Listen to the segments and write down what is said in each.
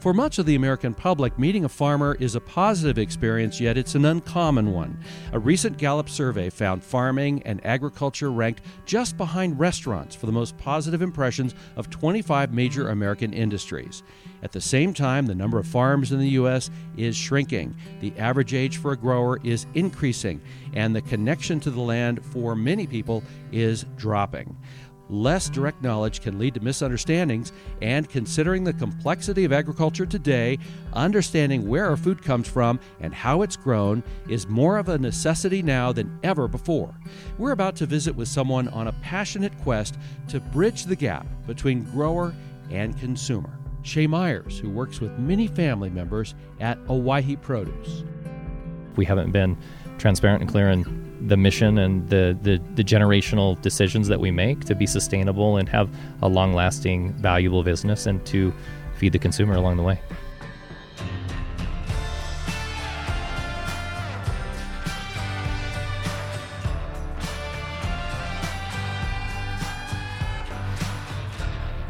For much of the American public, meeting a farmer is a positive experience, yet it's an uncommon one. A recent Gallup survey found farming and agriculture ranked just behind restaurants for the most positive impressions of 25 major American industries. At the same time, the number of farms in the U.S. is shrinking. The average age for a grower is increasing, and the connection to the land for many people is dropping. Less direct knowledge can lead to misunderstandings, and considering the complexity of agriculture today, understanding where our food comes from and how it's grown is more of a necessity now than ever before. We're about to visit with someone on a passionate quest to bridge the gap between grower and consumer. Shay Myers, who works with many family members at Owyhee Produce. We haven't been transparent and clear in the mission and the, the, the, generational decisions that we make to be sustainable and have a long lasting, valuable business and to feed the consumer along the way.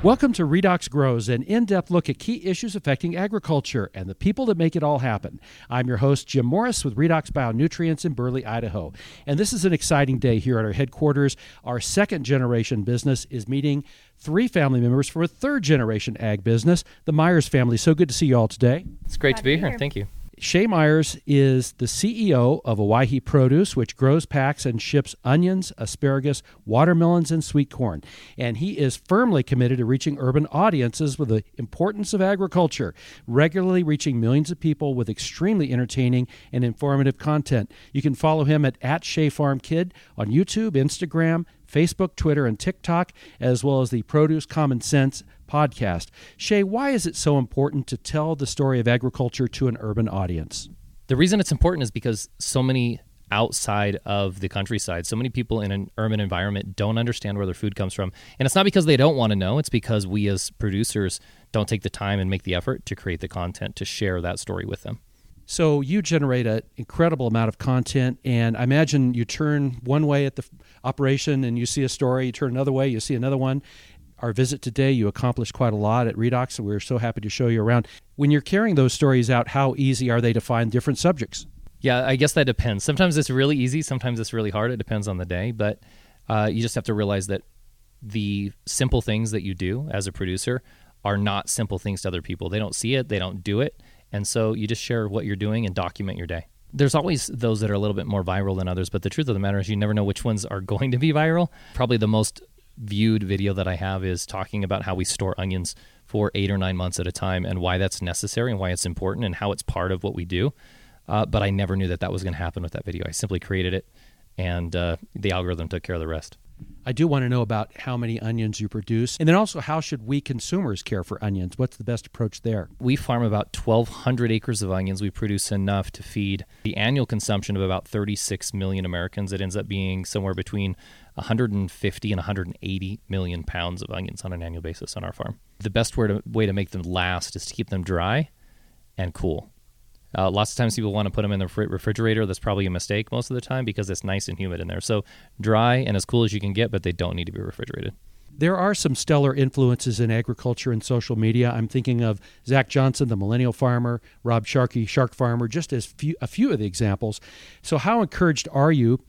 Welcome to Redox Grows, an in depth look at key issues affecting agriculture and the people that make it all happen. I'm your host, Jim Morris, with Redox Bionutrients in Burley, Idaho. And this is an exciting day here at our headquarters. Our second generation business is meeting three family members for a third generation ag business, the Myers family. So good to see you all today. It's great Glad to be here. here. Thank you. Shay Myers is the CEO of Owyhee Produce, which grows, packs, and ships onions, asparagus, watermelons, and sweet corn. And he is firmly committed to reaching urban audiences with the importance of agriculture, regularly reaching millions of people with extremely entertaining and informative content. You can follow him at, at Shay Farm Kid on YouTube, Instagram, Facebook, Twitter, and TikTok, as well as the Produce Common Sense podcast. Shay, why is it so important to tell the story of agriculture to an urban audience? The reason it's important is because so many outside of the countryside, so many people in an urban environment don't understand where their food comes from. And it's not because they don't want to know, it's because we as producers don't take the time and make the effort to create the content to share that story with them. So you generate an incredible amount of content, and I imagine you turn one way at the operation and you see a story, you turn another way, you see another one. Our visit today, you accomplished quite a lot at Redox, and we're so happy to show you around. When you're carrying those stories out, how easy are they to find different subjects? Yeah, I guess that depends. Sometimes it's really easy, sometimes it's really hard. It depends on the day, but uh, you just have to realize that the simple things that you do as a producer are not simple things to other people. They don't see it, they don't do it and so you just share what you're doing and document your day. There's always those that are a little bit more viral than others, but the truth of the matter is you never know which ones are going to be viral. Probably the most viewed video that I have is talking about how we store onions for eight or nine months at a time and why that's necessary and why it's important and how it's part of what we do. Uh, but I never knew that that was going to happen with that video. I simply created it, and uh, the algorithm took care of the rest. I do want to know about how many onions you produce, and then also how should we consumers care for onions? What's the best approach there? We farm about 1,200 acres of onions. We produce enough to feed the annual consumption of about 36 million Americans. It ends up being somewhere between 150 and 180 million pounds of onions on an annual basis on our farm. The best way to, way to make them last is to keep them dry and cool. Uh, lots of times people want to put them in the refrigerator. That's probably a mistake most of the time because it's nice and humid in there. So dry and as cool as you can get, but they don't need to be refrigerated. There are some stellar influences in agriculture and social media. I'm thinking of Zach Johnson, the millennial farmer, Rob Sharkey, Shark Farmer, just as few, a few of the examples. So, how encouraged are you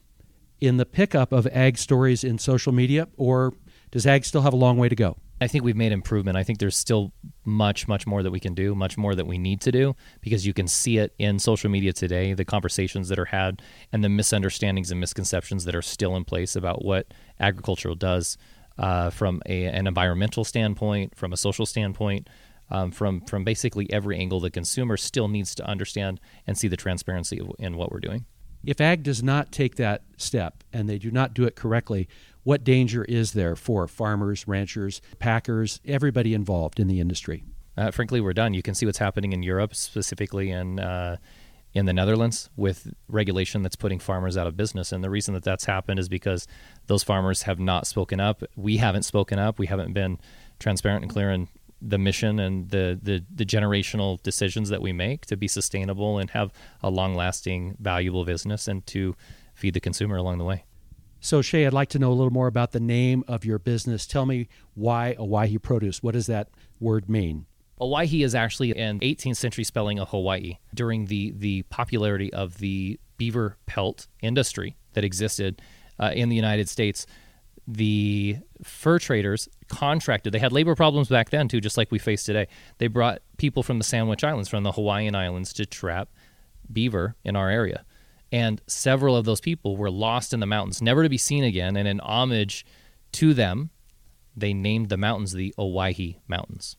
in the pickup of ag stories in social media, or does ag still have a long way to go? I think we've made improvement. I think there's still much, much more that we can do, much more that we need to do, because you can see it in social media today, the conversations that are had, and the misunderstandings and misconceptions that are still in place about what agriculture does uh, from a, an environmental standpoint, from a social standpoint, um, from from basically every angle. The consumer still needs to understand and see the transparency in what we're doing. If ag does not take that step and they do not do it correctly, what danger is there for farmers, ranchers, packers, everybody involved in the industry? Uh, frankly, we're done. You can see what's happening in Europe, specifically in uh, in the Netherlands, with regulation that's putting farmers out of business. And the reason that that's happened is because those farmers have not spoken up. We haven't spoken up. We haven't been transparent and clear in the mission and the, the, the generational decisions that we make to be sustainable and have a long lasting, valuable business and to feed the consumer along the way. So, Shay, I'd like to know a little more about the name of your business. Tell me why Owyhee Produce. What does that word mean? Owyhee is actually an 18th century spelling of Hawaii during the, the popularity of the beaver pelt industry that existed uh, in the United States. The fur traders contracted, they had labor problems back then too, just like we face today. They brought people from the Sandwich Islands, from the Hawaiian Islands, to trap beaver in our area. And several of those people were lost in the mountains, never to be seen again. And in homage to them, they named the mountains the Owyhee Mountains.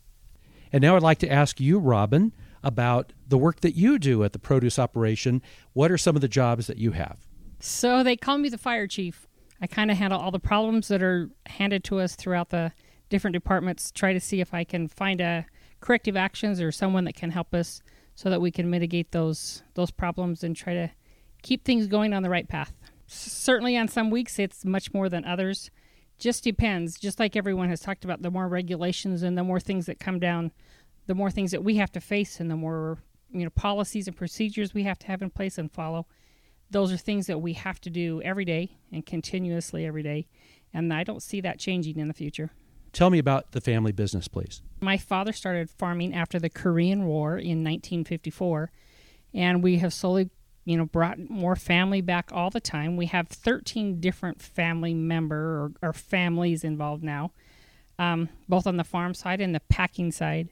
And now I'd like to ask you, Robin, about the work that you do at the produce operation. What are some of the jobs that you have? So they call me the fire chief. I kind of handle all the problems that are handed to us throughout the different departments, try to see if I can find a corrective actions or someone that can help us so that we can mitigate those those problems and try to keep things going on the right path. certainly on some weeks it's much more than others just depends. Just like everyone has talked about, the more regulations and the more things that come down, the more things that we have to face, and the more you know policies and procedures we have to have in place and follow. Those are things that we have to do every day and continuously every day, and I don't see that changing in the future. Tell me about the family business, please. My father started farming after the Korean War in 1954, and we have slowly you know brought more family back all the time. We have 13 different family member or, or families involved now um, both on the farm side and the packing side.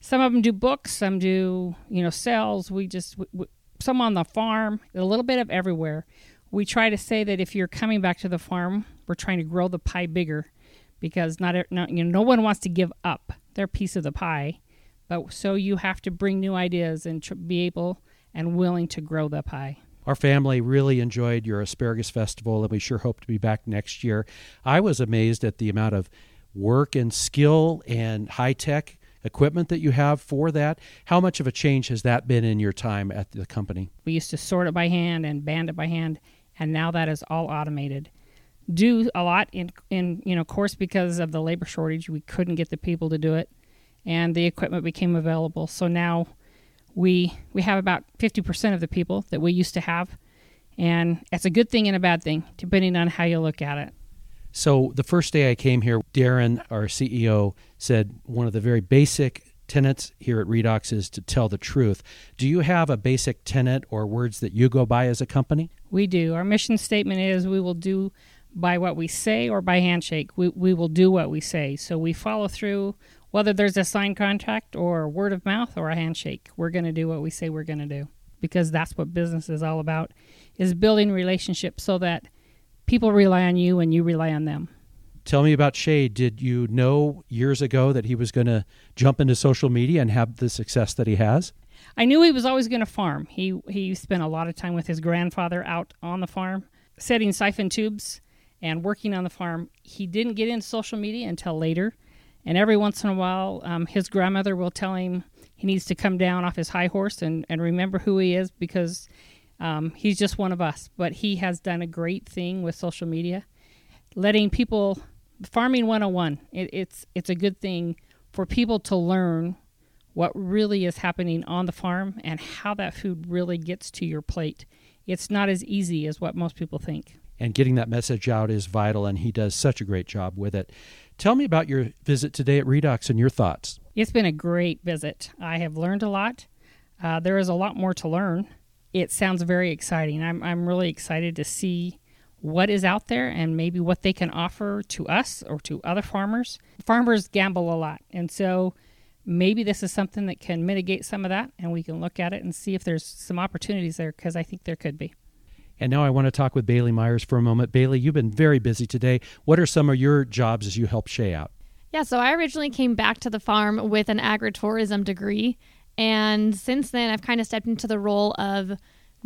Some of them do books some do you know sales. We just we, we, some on the farm a little bit of everywhere. We try to say that if you're coming back to the farm we're trying to grow the pie bigger because not, not you know no one wants to give up their piece of the pie. But so you have to bring new ideas and tr- be able and willing to grow the pie. Our family really enjoyed your asparagus festival, and we sure hope to be back next year. I was amazed at the amount of work and skill and high tech equipment that you have for that. How much of a change has that been in your time at the company? We used to sort it by hand and band it by hand, and now that is all automated. Do a lot in in you know, of course because of the labor shortage, we couldn't get the people to do it, and the equipment became available. So now we we have about 50% of the people that we used to have. And it's a good thing and a bad thing depending on how you look at it. So the first day i came here darren our ceo said one of the very basic tenets here at redox is to tell the truth. Do you have a basic tenet or words that you go by as a company? We do. Our mission statement is we will do by what we say or by handshake. We, we will do what we say. So we follow through whether there's a signed contract or word of mouth or a handshake, we're going to do what we say we're going to do because that's what business is all about is building relationships so that people rely on you and you rely on them. Tell me about Shay. Did you know years ago that he was going to jump into social media and have the success that he has? I knew he was always going to farm. He he spent a lot of time with his grandfather out on the farm, setting siphon tubes and working on the farm. He didn't get into social media until later. And every once in a while, um, his grandmother will tell him he needs to come down off his high horse and, and remember who he is because um, he's just one of us. But he has done a great thing with social media, letting people farming 101. It, it's it's a good thing for people to learn what really is happening on the farm and how that food really gets to your plate. It's not as easy as what most people think. And getting that message out is vital, and he does such a great job with it. Tell me about your visit today at Redox and your thoughts. It's been a great visit. I have learned a lot. Uh, there is a lot more to learn. It sounds very exciting. I'm, I'm really excited to see what is out there and maybe what they can offer to us or to other farmers. Farmers gamble a lot, and so maybe this is something that can mitigate some of that, and we can look at it and see if there's some opportunities there because I think there could be. And now I want to talk with Bailey Myers for a moment. Bailey, you've been very busy today. What are some of your jobs as you help Shay out? Yeah, so I originally came back to the farm with an agritourism degree. And since then, I've kind of stepped into the role of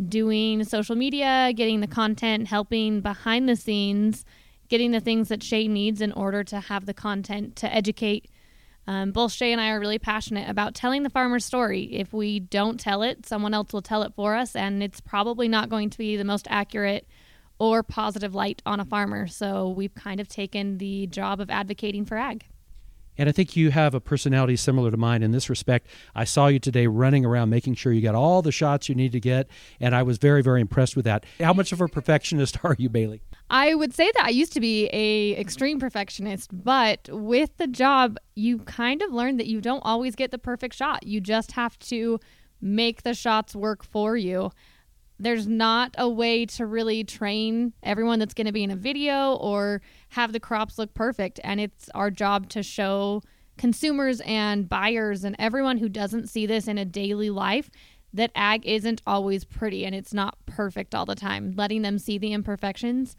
doing social media, getting the content, helping behind the scenes, getting the things that Shay needs in order to have the content to educate um, both Shay and I are really passionate about telling the farmer's story. If we don't tell it, someone else will tell it for us, and it's probably not going to be the most accurate or positive light on a farmer. So we've kind of taken the job of advocating for ag. And I think you have a personality similar to mine in this respect. I saw you today running around making sure you got all the shots you need to get, and I was very, very impressed with that. How much of a perfectionist are you, Bailey? I would say that I used to be a extreme perfectionist, but with the job, you kind of learn that you don't always get the perfect shot. You just have to make the shots work for you. There's not a way to really train everyone that's going to be in a video or have the crops look perfect, and it's our job to show consumers and buyers and everyone who doesn't see this in a daily life that ag isn't always pretty and it's not perfect all the time. Letting them see the imperfections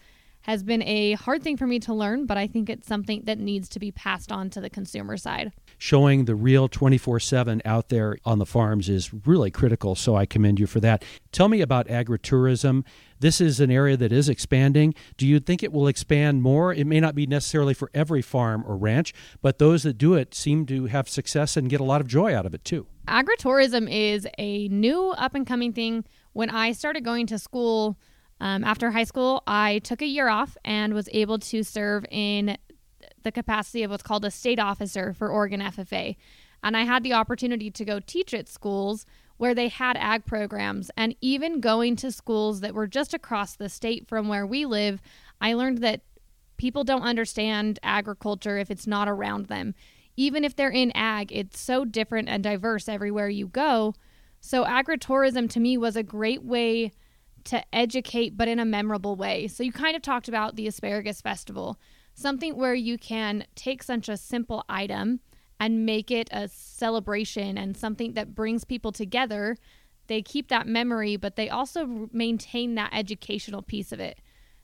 has been a hard thing for me to learn, but I think it's something that needs to be passed on to the consumer side. Showing the real 24 7 out there on the farms is really critical, so I commend you for that. Tell me about agritourism. This is an area that is expanding. Do you think it will expand more? It may not be necessarily for every farm or ranch, but those that do it seem to have success and get a lot of joy out of it too. Agritourism is a new up and coming thing. When I started going to school, um, after high school, I took a year off and was able to serve in the capacity of what's called a state officer for Oregon FFA. And I had the opportunity to go teach at schools where they had ag programs. And even going to schools that were just across the state from where we live, I learned that people don't understand agriculture if it's not around them. Even if they're in ag, it's so different and diverse everywhere you go. So, agritourism to me was a great way to educate, but in a memorable way. So, you kind of talked about the Asparagus Festival, something where you can take such a simple item and make it a celebration and something that brings people together. They keep that memory, but they also maintain that educational piece of it.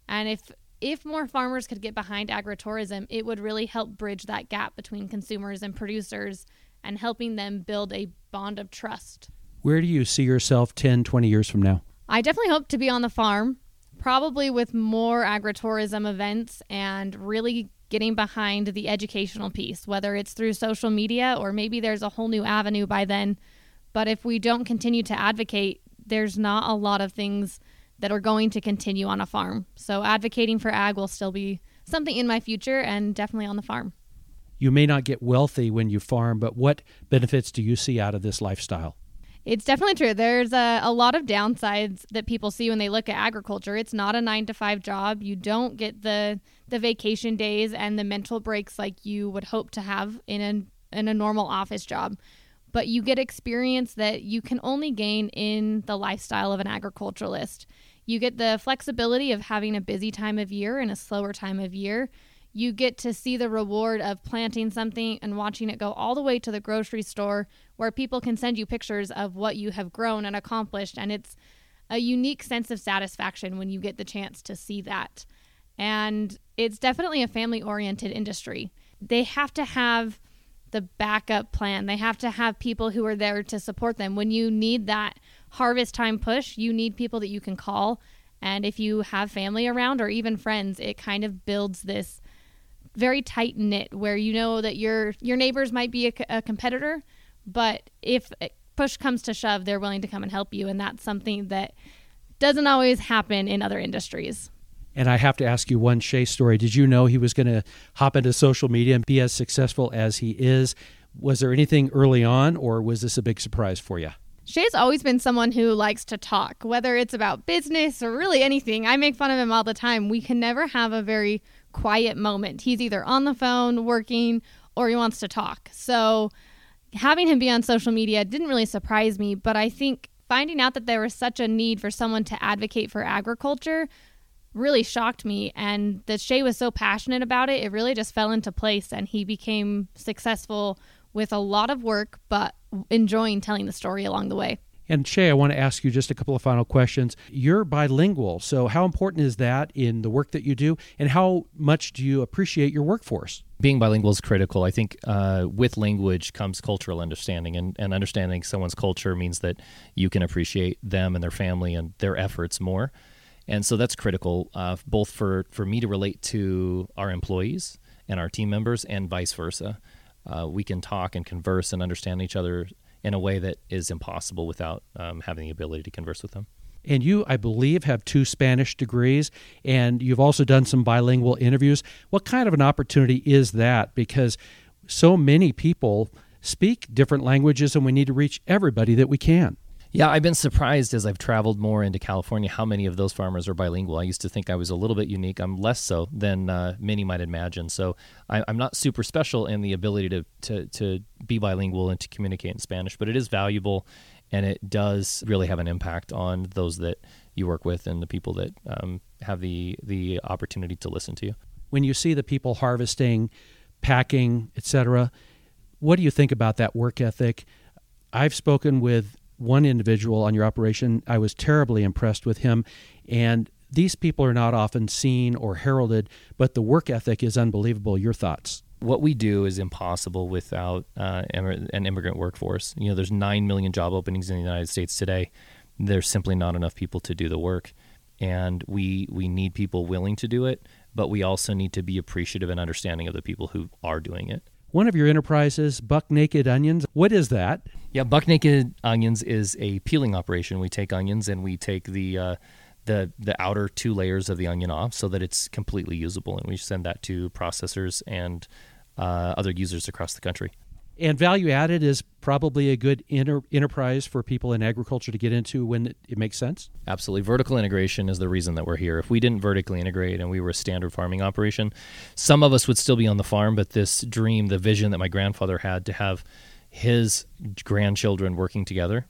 And if if more farmers could get behind agritourism, it would really help bridge that gap between consumers and producers and helping them build a bond of trust. Where do you see yourself 10, 20 years from now? I definitely hope to be on the farm, probably with more agritourism events and really getting behind the educational piece, whether it's through social media or maybe there's a whole new avenue by then. But if we don't continue to advocate, there's not a lot of things that are going to continue on a farm. So advocating for ag will still be something in my future and definitely on the farm. You may not get wealthy when you farm, but what benefits do you see out of this lifestyle? It's definitely true. There's a, a lot of downsides that people see when they look at agriculture. It's not a nine to five job. You don't get the the vacation days and the mental breaks like you would hope to have in a in a normal office job. But you get experience that you can only gain in the lifestyle of an agriculturalist. You get the flexibility of having a busy time of year and a slower time of year you get to see the reward of planting something and watching it go all the way to the grocery store where people can send you pictures of what you have grown and accomplished. And it's a unique sense of satisfaction when you get the chance to see that. And it's definitely a family oriented industry. They have to have the backup plan, they have to have people who are there to support them. When you need that harvest time push, you need people that you can call. And if you have family around or even friends, it kind of builds this very tight knit where you know that your your neighbors might be a, a competitor, but if push comes to shove, they're willing to come and help you, and that's something that doesn't always happen in other industries. And I have to ask you one Shay story. Did you know he was going to hop into social media and be as successful as he is? Was there anything early on, or was this a big surprise for you? Shay's always been someone who likes to talk, whether it's about business or really anything. I make fun of him all the time. We can never have a very quiet moment. He's either on the phone working or he wants to talk. So having him be on social media didn't really surprise me, but I think finding out that there was such a need for someone to advocate for agriculture really shocked me and that Shay was so passionate about it, it really just fell into place and he became successful with a lot of work but enjoying telling the story along the way. And Shay, I want to ask you just a couple of final questions. You're bilingual, so how important is that in the work that you do, and how much do you appreciate your workforce? Being bilingual is critical. I think uh, with language comes cultural understanding, and, and understanding someone's culture means that you can appreciate them and their family and their efforts more. And so that's critical, uh, both for, for me to relate to our employees and our team members, and vice versa. Uh, we can talk and converse and understand each other in a way that is impossible without um, having the ability to converse with them. And you, I believe, have two Spanish degrees, and you've also done some bilingual interviews. What kind of an opportunity is that? Because so many people speak different languages, and we need to reach everybody that we can. Yeah, I've been surprised as I've traveled more into California how many of those farmers are bilingual. I used to think I was a little bit unique. I'm less so than uh, many might imagine. So I, am not super special in the ability to, to, to be bilingual and to communicate in Spanish, but it is valuable and it does really have an impact on those that you work with and the people that um, have the, the opportunity to listen to you. When you see the people harvesting, packing, etc., what do you think about that work ethic? I've spoken with one individual on your operation. I was terribly impressed with him. And these people are not often seen or heralded, but the work ethic is unbelievable. Your thoughts? What we do is impossible without uh, an immigrant workforce. You know, there's 9 million job openings in the United States today. There's simply not enough people to do the work. And we, we need people willing to do it, but we also need to be appreciative and understanding of the people who are doing it. One of your enterprises, Buck Naked Onions, what is that? Yeah, Buck Naked Onions is a peeling operation. We take onions and we take the uh, the the outer two layers of the onion off so that it's completely usable, and we send that to processors and uh, other users across the country. And value added is probably a good inter- enterprise for people in agriculture to get into when it, makes sense. Absolutely. Vertical integration is the reason that we're here. If we didn't vertically integrate and we were a standard farming operation, some of us would still be on the farm, but this dream, the vision that my grandfather had to have his grandchildren working together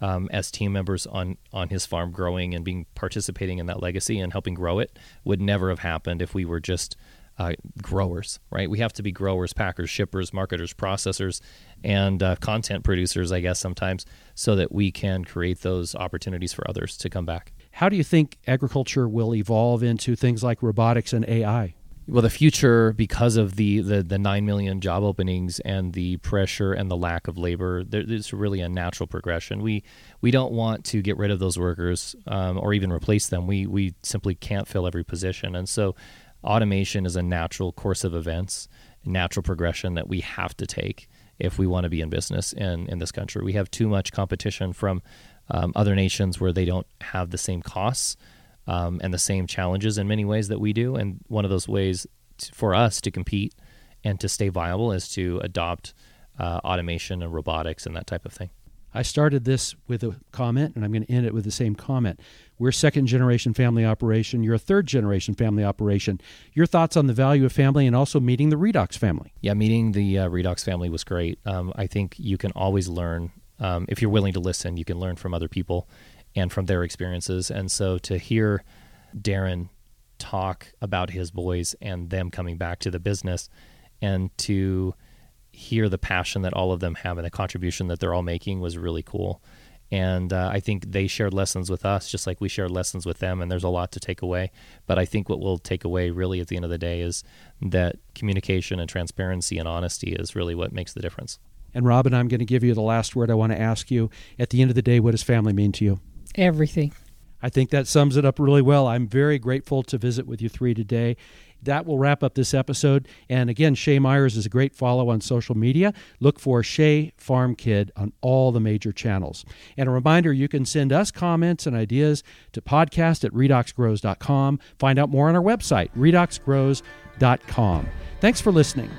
um, as team members on on his farm, growing and being participating in that legacy and helping grow it, would never have happened if we were just uh, growers. Right? We have to be growers, packers, shippers, marketers, processors, and uh, content producers, I guess sometimes, so that we can create those opportunities for others to come back. How do you think agriculture will evolve into things like robotics and AI? well, the future, because of the, the, the 9 million job openings and the pressure and the lack of labor, there's really a natural progression. We, we don't want to get rid of those workers um, or even replace them. We, we simply can't fill every position. And so automation is a natural course of events, natural progression that we have to take if we want to be in business in, in this country. We have too much competition from um, other nations where they don't have the same costs um, and the same challenges in many ways that we do. And one of those ways t- for us to compete and to stay viable is to adopt uh, automation and robotics and that type of thing. I started this with a comment, and I'm going to end it with the same comment. We're second generation family operation. You're a third generation family operation. Your thoughts on the value of family and also meeting the Redox family? Yeah, meeting the uh, Redox family was great. Um, I think you can always learn. Um, if you're willing to listen, you can learn from other people and from their experiences. And so to hear Darren talk about his boys and them coming back to the business and to hear the passion that all of them have and the contribution that they're all making was really cool. And uh, I think they shared lessons with us, just like we shared lessons with them. And there's a lot to take away. But I think what we'll take away really at the end of the day is that communication and transparency and honesty is really what makes the difference. And Robin, I'm going to give you the last word I want to ask you. At the end of the day, what does family mean to you? Everything. I think that sums it up really well. I'm very grateful to visit with you three today. That will wrap up this episode. And again, Shay Myers is a great follow on social media. Look for Shay Farm Kid on all the major channels. And a reminder you can send us comments and ideas to podcast at redoxgrows.com. Find out more on our website, redoxgrows.com. Thanks for listening.